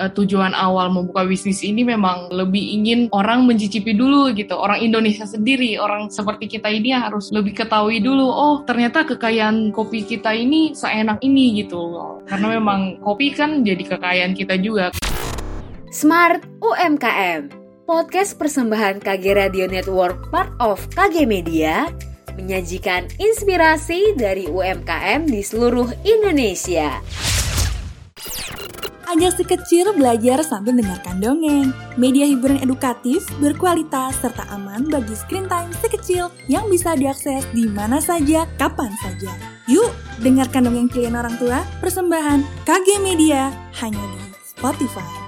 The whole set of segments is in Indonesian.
uh, tujuan awal membuka bisnis ini memang lebih ingin orang mencicipi dulu gitu. Orang Indonesia sendiri, orang seperti kita ini harus lebih ketahui dulu, oh ternyata kekayaan kopi kita ini seenak ini gitu. Karena memang kopi kan jadi kekayaan kita juga. Smart UMKM Podcast persembahan KG Radio Network part of KG Media menyajikan inspirasi dari UMKM di seluruh Indonesia. Ajak si kecil belajar sambil dengarkan dongeng. Media hiburan edukatif, berkualitas, serta aman bagi screen time si kecil yang bisa diakses di mana saja, kapan saja. Yuk, dengarkan dongeng kalian orang tua, persembahan KG Media, hanya di Spotify.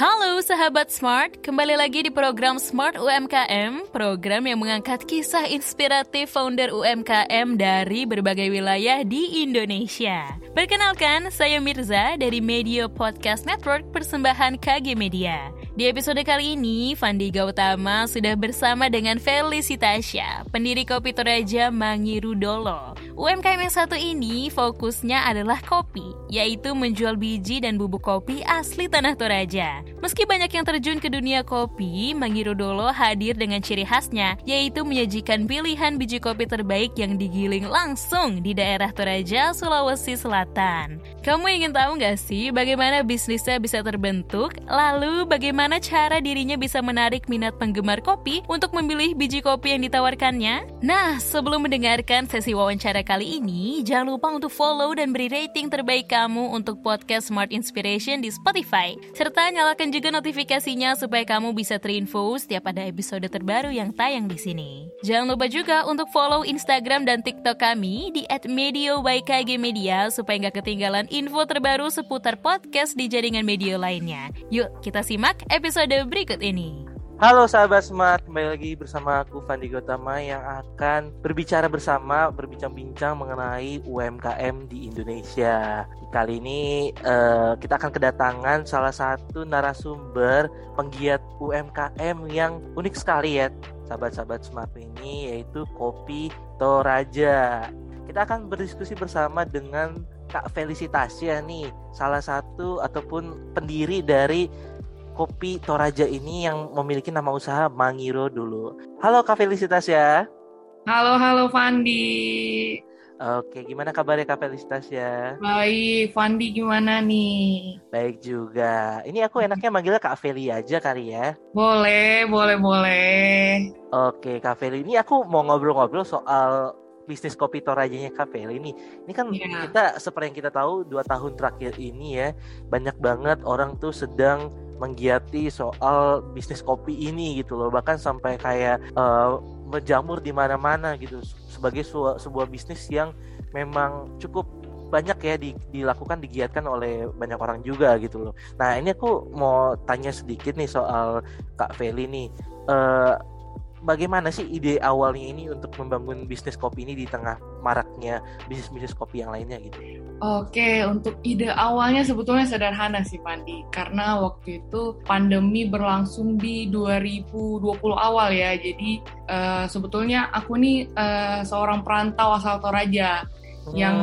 Halo sahabat Smart, kembali lagi di program Smart UMKM, program yang mengangkat kisah inspiratif founder UMKM dari berbagai wilayah di Indonesia. Perkenalkan, saya Mirza dari Media Podcast Network persembahan KG Media. Di episode kali ini, Fandi Gautama sudah bersama dengan Felicitasya, pendiri Kopi Toraja Mangirudolo. UMKM yang satu ini fokusnya adalah kopi, yaitu menjual biji dan bubuk kopi asli Tanah Toraja. Meski banyak yang terjun ke dunia kopi, Mangirudolo hadir dengan ciri khasnya, yaitu menyajikan pilihan biji kopi terbaik yang digiling langsung di daerah Toraja, Sulawesi Selatan. Kamu ingin tahu nggak sih bagaimana bisnisnya bisa terbentuk? Lalu bagaimana cara dirinya bisa menarik minat penggemar kopi untuk memilih biji kopi yang ditawarkannya? Nah, sebelum mendengarkan sesi wawancara kali ini, jangan lupa untuk follow dan beri rating terbaik kamu untuk podcast Smart Inspiration di Spotify. Serta nyalakan juga notifikasinya supaya kamu bisa terinfo setiap ada episode terbaru yang tayang di sini. Jangan lupa juga untuk follow Instagram dan TikTok kami di @medio_by_kg_media supaya nggak ketinggalan info terbaru seputar podcast di jaringan media lainnya. Yuk, kita simak episode berikut ini. Halo sahabat Smart, kembali lagi bersama aku Fandi Gotama yang akan berbicara bersama, berbincang-bincang mengenai UMKM di Indonesia. Kali ini uh, kita akan kedatangan salah satu narasumber penggiat UMKM yang unik sekali ya, sahabat-sahabat Smart ini yaitu Kopi Toraja. Kita akan berdiskusi bersama dengan Kak Felicitasya nih, salah satu ataupun pendiri dari kopi Toraja ini yang memiliki nama usaha Mangiro dulu. Halo Kak Felicitas ya. Halo, halo Fandi. Oke, gimana kabarnya Kak Felicitas ya? Baik, Fandi gimana nih? Baik juga. Ini aku enaknya manggilnya Kak Feli aja kali ya? Boleh, boleh, boleh. Oke, Kak Feli. Ini aku mau ngobrol-ngobrol soal bisnis kopi Torajanya Kak Feli ini. Ini kan yeah. kita seperti yang kita tahu dua tahun terakhir ini ya banyak banget orang tuh sedang menggiati soal bisnis kopi ini gitu loh bahkan sampai kayak uh, menjamur di mana-mana gitu sebagai sebuah bisnis yang memang cukup banyak ya di, dilakukan digiatkan oleh banyak orang juga gitu loh. Nah ini aku mau tanya sedikit nih soal Kak Feli nih. Uh, bagaimana sih ide awalnya ini untuk membangun bisnis kopi ini di tengah maraknya bisnis-bisnis kopi yang lainnya gitu? Oke, untuk ide awalnya sebetulnya sederhana sih Pandi, karena waktu itu pandemi berlangsung di 2020 awal ya, jadi uh, sebetulnya aku nih uh, seorang perantau asal Toraja hmm. yang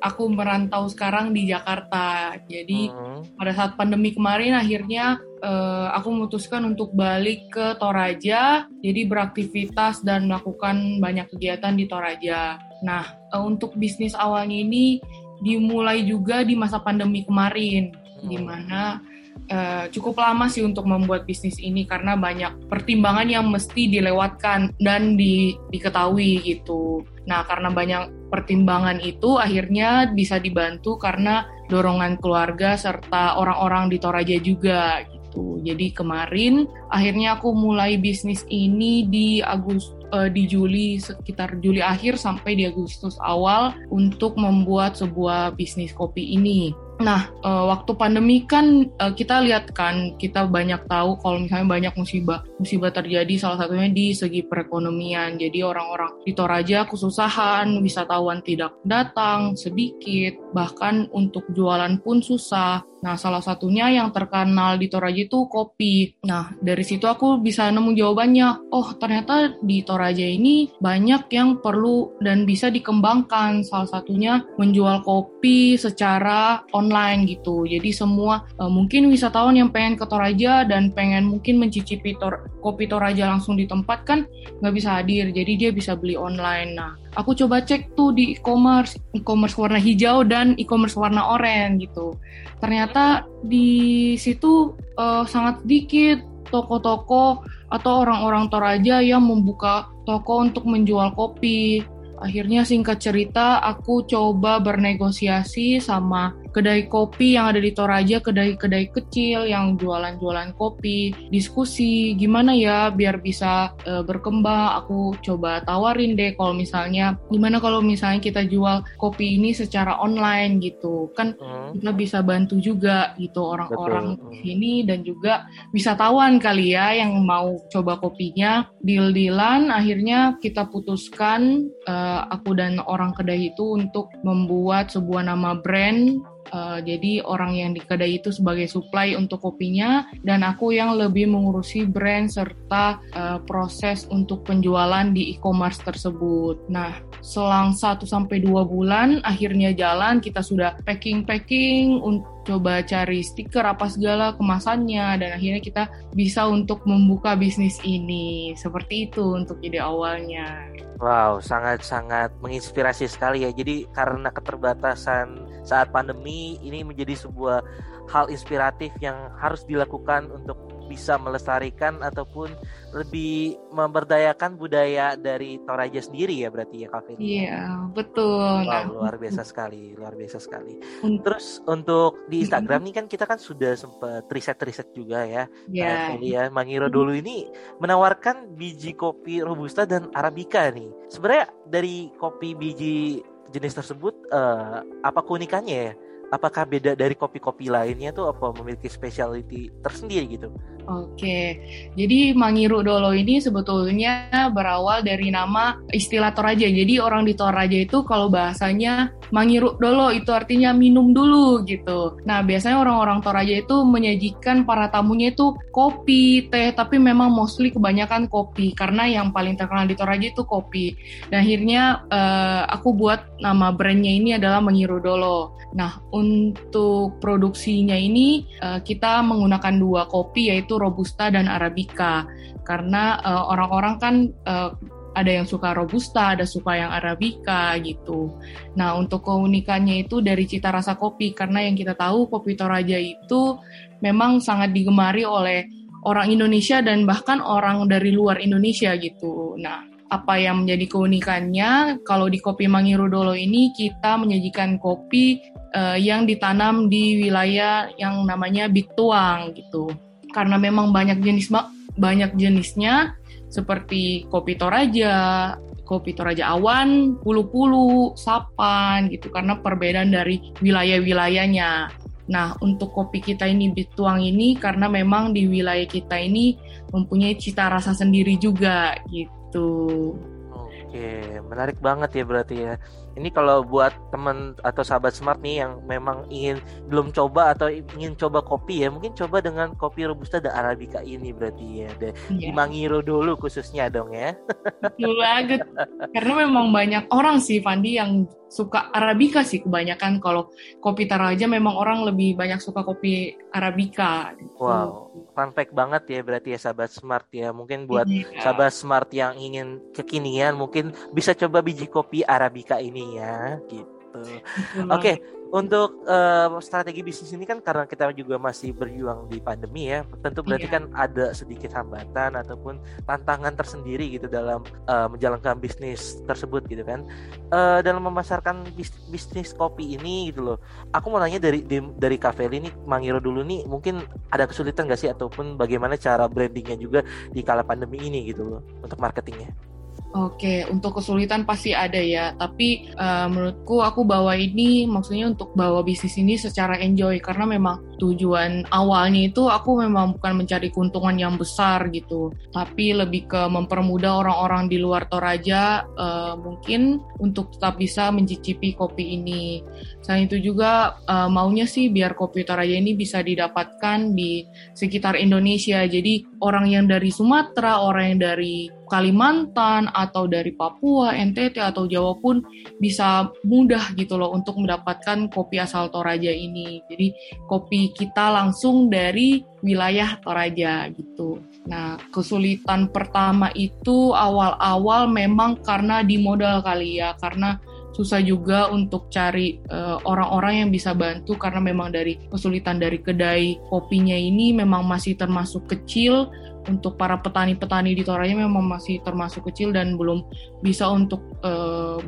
aku merantau sekarang di Jakarta. Jadi hmm. pada saat pandemi kemarin akhirnya uh, aku memutuskan untuk balik ke Toraja, jadi beraktivitas dan melakukan banyak kegiatan di Toraja. Nah, uh, untuk bisnis awalnya ini dimulai juga di masa pandemi kemarin, hmm. di mana uh, cukup lama sih untuk membuat bisnis ini karena banyak pertimbangan yang mesti dilewatkan dan di, diketahui gitu. Nah, karena banyak pertimbangan itu akhirnya bisa dibantu karena dorongan keluarga serta orang-orang di Toraja juga gitu. Jadi kemarin akhirnya aku mulai bisnis ini di Agustus uh, di Juli sekitar Juli akhir sampai di Agustus awal untuk membuat sebuah bisnis kopi ini. Nah, uh, waktu pandemi kan uh, kita lihat kan, kita banyak tahu kalau misalnya banyak musibah musibah terjadi salah satunya di segi perekonomian. Jadi orang-orang di Toraja kesusahan, wisatawan tidak datang sedikit, bahkan untuk jualan pun susah. Nah, salah satunya yang terkenal di Toraja itu kopi. Nah, dari situ aku bisa nemu jawabannya. Oh, ternyata di Toraja ini banyak yang perlu dan bisa dikembangkan. Salah satunya menjual kopi secara online gitu. Jadi semua uh, mungkin wisatawan yang pengen ke Toraja dan pengen mungkin mencicipi tor kopi Toraja langsung di tempat kan nggak bisa hadir. Jadi dia bisa beli online. Nah, aku coba cek tuh di e-commerce, e-commerce warna hijau dan e-commerce warna oranye gitu. Ternyata di situ uh, sangat sedikit toko-toko atau orang-orang Toraja yang membuka toko untuk menjual kopi. Akhirnya singkat cerita aku coba bernegosiasi sama kedai kopi yang ada di Toraja, kedai-kedai kecil yang jualan-jualan kopi, diskusi gimana ya biar bisa e, berkembang. Aku coba tawarin deh kalau misalnya gimana kalau misalnya kita jual kopi ini secara online gitu. Kan hmm. kita bisa bantu juga gitu orang-orang di sini dan juga wisatawan kali ya yang mau coba kopinya. Deal-dealan akhirnya kita putuskan e, aku dan orang kedai itu untuk membuat sebuah nama brand Uh, jadi orang yang di kedai itu sebagai supply untuk kopinya dan aku yang lebih mengurusi brand serta uh, proses untuk penjualan di e-commerce tersebut. Nah, selang 1 sampai 2 bulan akhirnya jalan kita sudah packing-packing untuk coba cari stiker apa segala kemasannya dan akhirnya kita bisa untuk membuka bisnis ini. Seperti itu untuk ide awalnya. Wow, sangat-sangat menginspirasi sekali ya. Jadi karena keterbatasan saat pandemi ini menjadi sebuah hal inspiratif yang harus dilakukan untuk bisa melestarikan ataupun lebih memberdayakan budaya dari Toraja sendiri ya berarti ya ini. Iya, betul. Wow, nah, luar biasa sekali, luar biasa sekali. Terus untuk di Instagram nih kan kita kan sudah sempat riset-riset juga ya. Iya. Yeah. ya, Mangiro dulu ini menawarkan biji kopi robusta dan arabica nih. Sebenarnya dari kopi biji jenis tersebut uh, apa keunikannya ya? apakah beda dari kopi-kopi lainnya tuh apa memiliki specialty tersendiri gitu? Oke, jadi Mangiru Dolo ini sebetulnya berawal dari nama istilah Toraja. Jadi orang di Toraja itu kalau bahasanya Mangiru Dolo itu artinya minum dulu gitu. Nah biasanya orang-orang Toraja itu menyajikan para tamunya itu kopi, teh, tapi memang mostly kebanyakan kopi karena yang paling terkenal di Toraja itu kopi. Dan akhirnya uh, aku buat nama brandnya ini adalah Mangiru Dolo. Nah untuk produksinya ini uh, kita menggunakan dua kopi yaitu robusta dan arabica karena eh, orang-orang uh, kan uh, ada yang suka robusta, ada suka yang arabica gitu. Nah, untuk keunikannya itu dari cita rasa kopi karena yang kita tahu kopi Toraja itu memang sangat digemari oleh orang Indonesia dan bahkan orang dari luar Indonesia gitu. Nah, apa yang menjadi keunikannya kalau di kopi Mangirudolo ini kita menyajikan kopi uh, yang ditanam di wilayah yang namanya Bituang gitu karena memang banyak jenis banyak jenisnya seperti kopi Toraja, kopi Toraja Awan, Pulu-Pulu, Sapan gitu karena perbedaan dari wilayah-wilayahnya. Nah, untuk kopi kita ini Bituang ini karena memang di wilayah kita ini mempunyai cita rasa sendiri juga gitu. Oke, menarik banget ya berarti ya. Ini kalau buat teman atau sahabat smart nih yang memang ingin belum coba atau ingin coba kopi ya, mungkin coba dengan kopi robusta dan arabica ini berarti ya. yeah. Di Mangiro dulu khususnya dong ya. Betul banget. Karena memang banyak orang sih Fandi yang suka arabica sih kebanyakan kalau kopi Taraja memang orang lebih banyak suka kopi arabica. Gitu. Wow, fun fact banget ya berarti ya sahabat smart ya. Mungkin buat yeah. sahabat smart yang ingin kekinian mungkin bisa coba biji kopi arabica ini ya gitu. Oke, okay, untuk uh, strategi bisnis ini kan karena kita juga masih berjuang di pandemi ya, tentu berarti yeah. kan ada sedikit hambatan ataupun tantangan tersendiri gitu dalam uh, menjalankan bisnis tersebut gitu kan. Uh, dalam memasarkan bis bisnis kopi ini gitu loh. Aku mau nanya dari di, dari Cafe ini Mangiro dulu nih, mungkin ada kesulitan gak sih ataupun bagaimana cara brandingnya juga di kala pandemi ini gitu loh untuk marketingnya? Oke, untuk kesulitan pasti ada ya. Tapi uh, menurutku aku bawa ini maksudnya untuk bawa bisnis ini secara enjoy karena memang tujuan awalnya itu aku memang bukan mencari keuntungan yang besar gitu, tapi lebih ke mempermudah orang-orang di luar Toraja uh, mungkin untuk tetap bisa mencicipi kopi ini. Selain itu juga uh, maunya sih biar kopi Toraja ini bisa didapatkan di sekitar Indonesia. Jadi orang yang dari Sumatera, orang yang dari Kalimantan atau dari Papua, NTT atau Jawa pun bisa mudah gitu loh untuk mendapatkan kopi asal Toraja ini. Jadi kopi kita langsung dari wilayah Toraja gitu. Nah, kesulitan pertama itu awal-awal memang karena di modal kali ya, karena susah juga untuk cari eh, orang-orang uh, yang bisa bantu karena memang dari kesulitan dari kedai kopinya ini memang masih termasuk kecil untuk para petani-petani di Toraja memang masih termasuk kecil dan belum bisa untuk uh,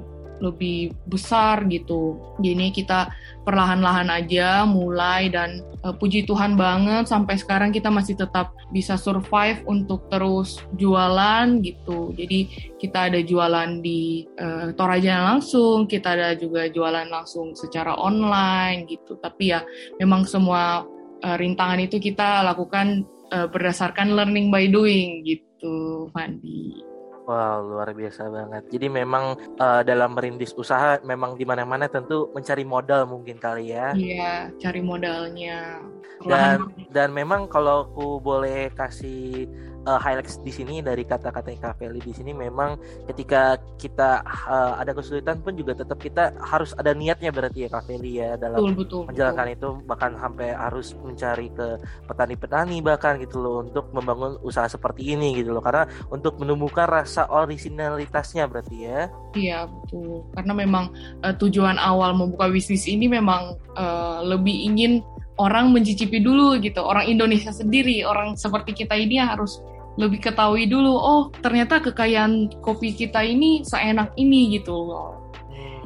lebih besar gitu. Jadi kita perlahan-lahan aja mulai dan uh, puji Tuhan banget sampai sekarang kita masih tetap bisa survive untuk terus jualan gitu. Jadi kita ada jualan di uh, Toraja langsung, kita ada juga jualan langsung secara online gitu. Tapi ya memang semua uh, rintangan itu kita lakukan uh, berdasarkan learning by doing gitu, Fandi. Wow, luar biasa banget. Jadi memang uh, dalam merintis usaha memang di mana-mana tentu mencari modal mungkin kali ya. Iya, cari modalnya. Dan dan memang kalau aku boleh kasih uh, highlights di sini dari kata-kata Kak Feli di sini memang ketika kita uh, ada kesulitan pun juga tetap kita harus ada niatnya berarti ya Kak Feli ya dalam betul, betul, menjalankan betul. itu bahkan sampai harus mencari ke petani-petani bahkan gitu loh untuk membangun usaha seperti ini gitu loh karena untuk menumbuhkan rasa originalitasnya berarti ya. Iya betul karena memang uh, tujuan awal membuka bisnis ini memang uh, lebih ingin orang mencicipi dulu gitu. Orang Indonesia sendiri orang seperti kita ini harus lebih ketahui dulu oh ternyata kekayaan kopi kita ini seenak ini gitu. loh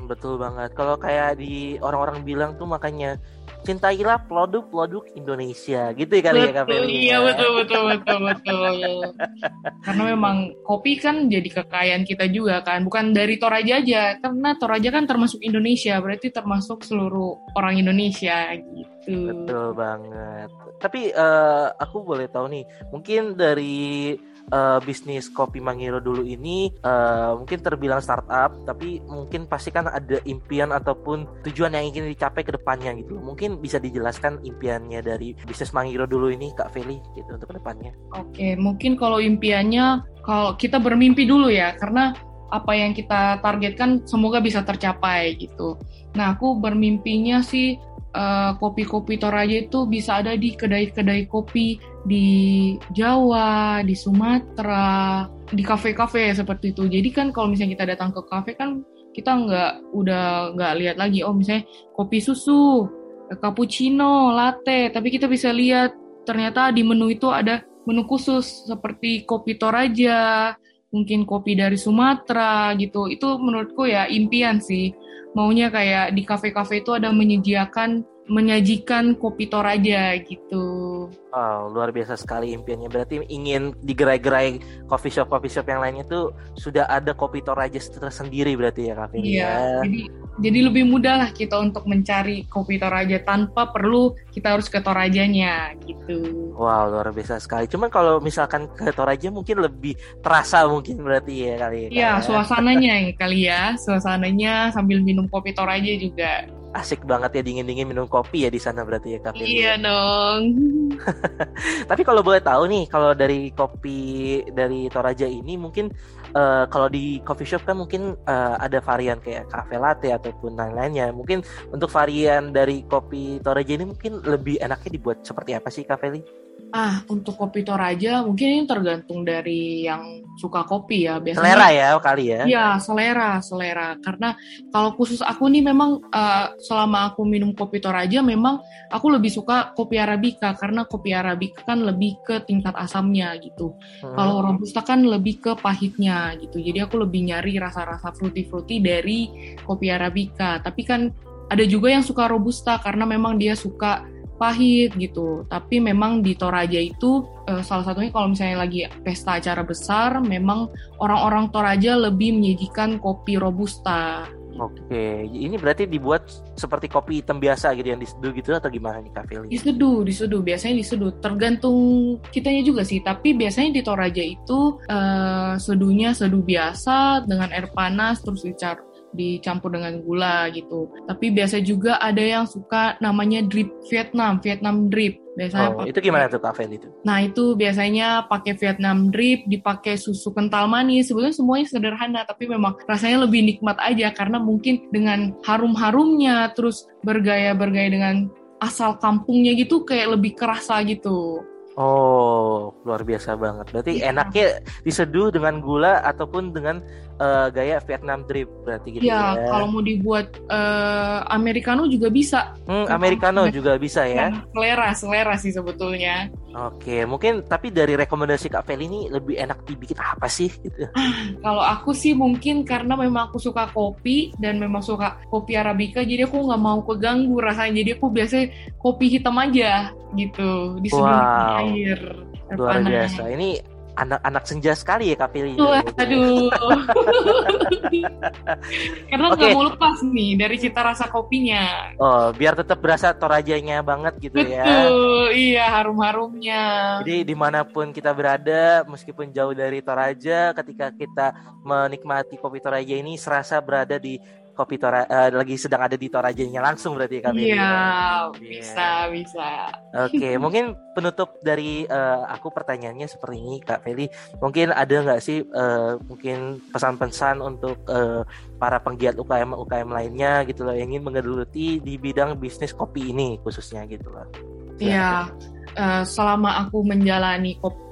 betul banget. Kalau kayak di orang-orang bilang tuh makanya cintailah produk-produk Indonesia. Gitu ya kali ya, betul, ya iya betul betul betul betul. Karena memang kopi kan jadi kekayaan kita juga kan bukan dari Toraja aja karena Toraja kan termasuk Indonesia berarti termasuk seluruh orang Indonesia gitu. Betul banget. Tapi uh, aku boleh tahu nih, mungkin dari uh, bisnis kopi Mangiro dulu ini uh, mungkin terbilang startup, tapi mungkin pasti kan ada impian ataupun tujuan yang ingin dicapai ke depannya gitu. Mungkin bisa dijelaskan impiannya dari bisnis Mangiro dulu ini, Kak Feli, gitu untuk ke depannya. Oke, mungkin kalau impiannya, kalau kita bermimpi dulu ya, karena apa yang kita targetkan semoga bisa tercapai gitu. Nah, aku bermimpinya sih kopi-kopi uh, Toraja itu bisa ada di kedai-kedai kopi di Jawa, di Sumatera, di kafe-kafe seperti itu. Jadi kan kalau misalnya kita datang ke kafe kan kita nggak udah nggak lihat lagi oh misalnya kopi susu, cappuccino, latte, tapi kita bisa lihat ternyata di menu itu ada menu khusus seperti kopi Toraja, mungkin kopi dari Sumatera gitu. Itu menurutku ya impian sih maunya kayak di kafe-kafe itu ada menyediakan menyajikan kopi Toraja gitu. Wow, luar biasa sekali impiannya. Berarti ingin digerai-gerai coffee shop coffee shop yang lainnya tuh sudah ada kopi Toraja tersendiri berarti ya kafe Iya. Ya. Jadi jadi lebih mudah lah kita untuk mencari kopi Toraja tanpa perlu kita harus ke Torajanya gitu. Wow, luar biasa sekali. Cuman kalau misalkan ke Toraja mungkin lebih terasa mungkin berarti ya kali ya. Iya, suasananya kali ya. Suasananya sambil minum kopi Toraja juga asik banget ya dingin-dingin minum kopi ya di sana berarti ya kafe. Iya dong. Tapi kalau boleh tahu nih, kalau dari kopi dari Toraja ini mungkin uh, kalau di coffee shop kan mungkin uh, ada varian kayak cafe latte ataupun lain-lainnya. Mungkin untuk varian dari kopi Toraja ini mungkin lebih enaknya dibuat seperti apa sih Kak Feli? Ah, untuk kopi Toraja mungkin ini tergantung dari yang suka kopi ya. Biasanya selera ya kali ya. Iya, selera, selera. Karena kalau khusus aku nih memang uh, selama aku minum kopi Toraja memang aku lebih suka kopi arabica karena kopi arabica kan lebih ke tingkat asamnya gitu. Hmm. Kalau robusta kan lebih ke pahitnya gitu. Jadi aku lebih nyari rasa-rasa fruity-fruity dari kopi arabica. Tapi kan ada juga yang suka robusta karena memang dia suka pahit gitu. Tapi memang di Toraja itu uh, salah satunya kalau misalnya lagi pesta acara besar, memang orang-orang Toraja lebih menyajikan kopi robusta. Oke, ini berarti dibuat seperti kopi hitam biasa gitu yang diseduh gitu atau gimana nih Kak Feli? Diseduh, diseduh. Biasanya diseduh. Tergantung kitanya juga sih. Tapi biasanya di Toraja itu uh, seduhnya seduh biasa dengan air panas terus dicar dicampur dengan gula gitu. Tapi biasa juga ada yang suka namanya drip Vietnam, Vietnam drip. Biasanya oh, itu gimana tuh kafe itu? Nah, itu biasanya pakai Vietnam drip, dipakai susu kental manis. Sebenarnya semuanya sederhana, tapi memang rasanya lebih nikmat aja karena mungkin dengan harum-harumnya terus bergaya-bergaya dengan asal kampungnya gitu kayak lebih kerasa gitu. Oh, luar biasa banget. Berarti ya. enaknya diseduh dengan gula ataupun dengan uh, gaya Vietnam drip berarti gitu ya. ya. kalau mau dibuat uh, americano juga bisa. Hmm, americano juga bisa ya. Selera, selera sih sebetulnya. Oke, mungkin tapi dari rekomendasi Kak Feli ini lebih enak dibikin apa sih gitu? kalau aku sih mungkin karena memang aku suka kopi dan memang suka kopi arabica jadi aku nggak mau keganggu rasanya. Jadi aku biasanya kopi hitam aja gitu di wow. air. Luar biasa. Ini anak-anak senja sekali ya Kak Pili. aduh. Karena nggak okay. mau lepas nih dari cita rasa kopinya. Oh, biar tetap berasa torajanya banget gitu Betul, ya. Betul, iya harum-harumnya. Jadi di mana pun kita berada, meskipun jauh dari Toraja, ketika kita menikmati kopi Toraja ini serasa berada di kopi Tora uh, lagi sedang ada di Torajanya langsung berarti kami. Iya, yeah, bisa bisa. Oke, okay, mungkin penutup dari uh, aku pertanyaannya seperti ini Kak Feli. Mungkin ada nggak sih uh, mungkin pesan-pesan untuk uh, para penggiat UKM UKM lainnya gitu loh yang ingin menggeluti di bidang bisnis kopi ini khususnya gitu loh. Iya. Uh, selama aku menjalani kopi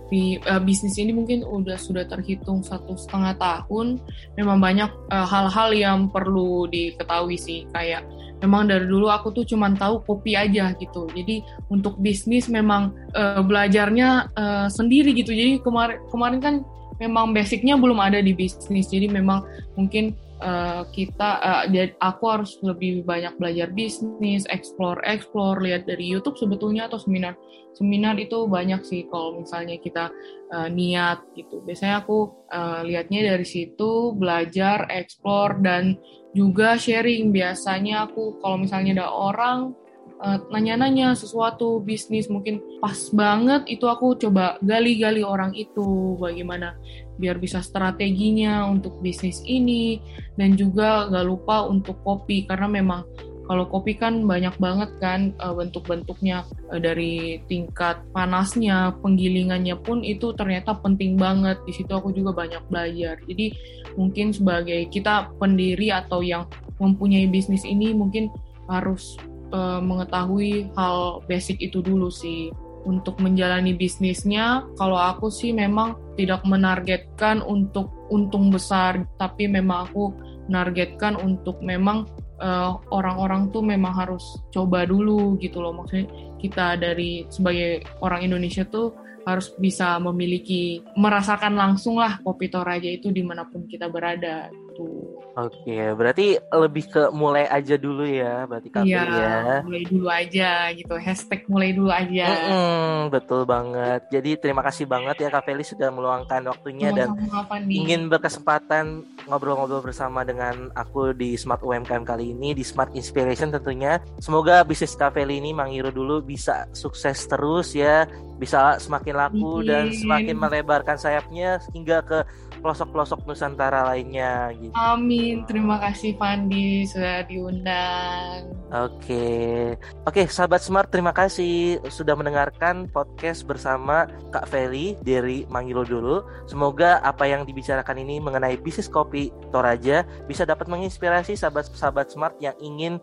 uh, bisnis ini mungkin udah sudah terhitung satu setengah tahun. Memang banyak eh, hal-hal uh, yang perlu diketahui sih kayak memang dari dulu aku tuh cuma tahu kopi aja gitu. Jadi untuk bisnis memang uh, belajarnya uh, sendiri gitu. Jadi kemarin kemarin kan memang basicnya belum ada di bisnis. Jadi memang mungkin uh, kita uh, aku harus lebih banyak belajar bisnis, explore explore, lihat dari YouTube sebetulnya atau seminar seminar itu banyak sih kalau misalnya kita uh, niat gitu. Biasanya aku uh, lihatnya dari situ belajar, explore dan juga sharing. Biasanya aku kalau misalnya ada orang nanya-nanya sesuatu bisnis mungkin pas banget itu aku coba gali-gali orang itu bagaimana biar bisa strateginya untuk bisnis ini dan juga gak lupa untuk kopi karena memang kalau kopi kan banyak banget kan uh, bentuk-bentuknya uh, dari tingkat panasnya, penggilingannya pun itu ternyata penting banget. Di situ aku juga banyak belajar. Jadi mungkin sebagai kita pendiri atau yang mempunyai bisnis ini mungkin harus uh, mengetahui hal basic itu dulu sih untuk menjalani bisnisnya, kalau aku sih memang tidak menargetkan untuk untung besar, tapi memang aku menargetkan untuk memang uh, orang-orang tuh memang harus coba dulu gitu loh. Maksudnya kita dari sebagai orang Indonesia tuh harus bisa memiliki merasakan langsung lah kopi Toraja itu di mana pun kita berada gitu. Oke, berarti lebih ke mulai aja dulu ya, berarti kafe iya, ya. mulai dulu aja gitu. Hashtag mulai dulu aja. Mm -mm, betul banget. Jadi terima kasih banget ya Kak Feli sudah meluangkan waktunya dan ingin berkesempatan ngobrol-ngobrol bersama dengan aku di Smart UMKM kali ini di Smart Inspiration tentunya. Semoga bisnis Kak Feli ini Mangiru dulu bisa sukses terus ya, bisa semakin laku dan semakin melebarkan sayapnya hingga ke pelosok-pelosok Nusantara lainnya gitu. Amin. Terima kasih Pandi sudah diundang. Oke. Oke, sahabat Smart, terima kasih sudah mendengarkan podcast bersama Kak Feli dari Manggilo dulu. Semoga apa yang dibicarakan ini mengenai bisnis kopi Toraja bisa dapat menginspirasi sahabat-sahabat Smart yang ingin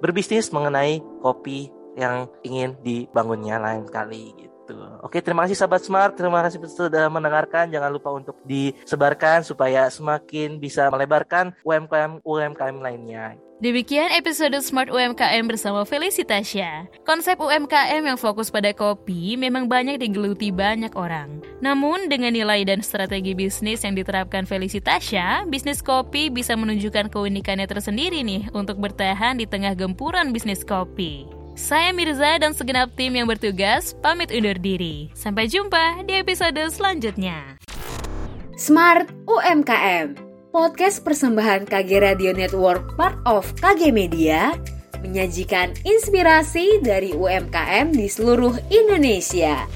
berbisnis mengenai kopi yang ingin dibangunnya lain kali gitu gitu. Oke, terima kasih sahabat Smart, terima kasih sudah mendengarkan. Jangan lupa untuk disebarkan supaya semakin bisa melebarkan UMKM UMKM lainnya. Demikian episode Smart UMKM bersama Felicitasya. Konsep UMKM yang fokus pada kopi memang banyak digeluti banyak orang. Namun dengan nilai dan strategi bisnis yang diterapkan Felicitasya, bisnis kopi bisa menunjukkan keunikannya tersendiri nih untuk bertahan di tengah gempuran bisnis kopi. Saya Mirza dan segenap tim yang bertugas pamit undur diri. Sampai jumpa di episode selanjutnya. Smart UMKM, podcast persembahan KG Radio Network part of KG Media, menyajikan inspirasi dari UMKM di seluruh Indonesia.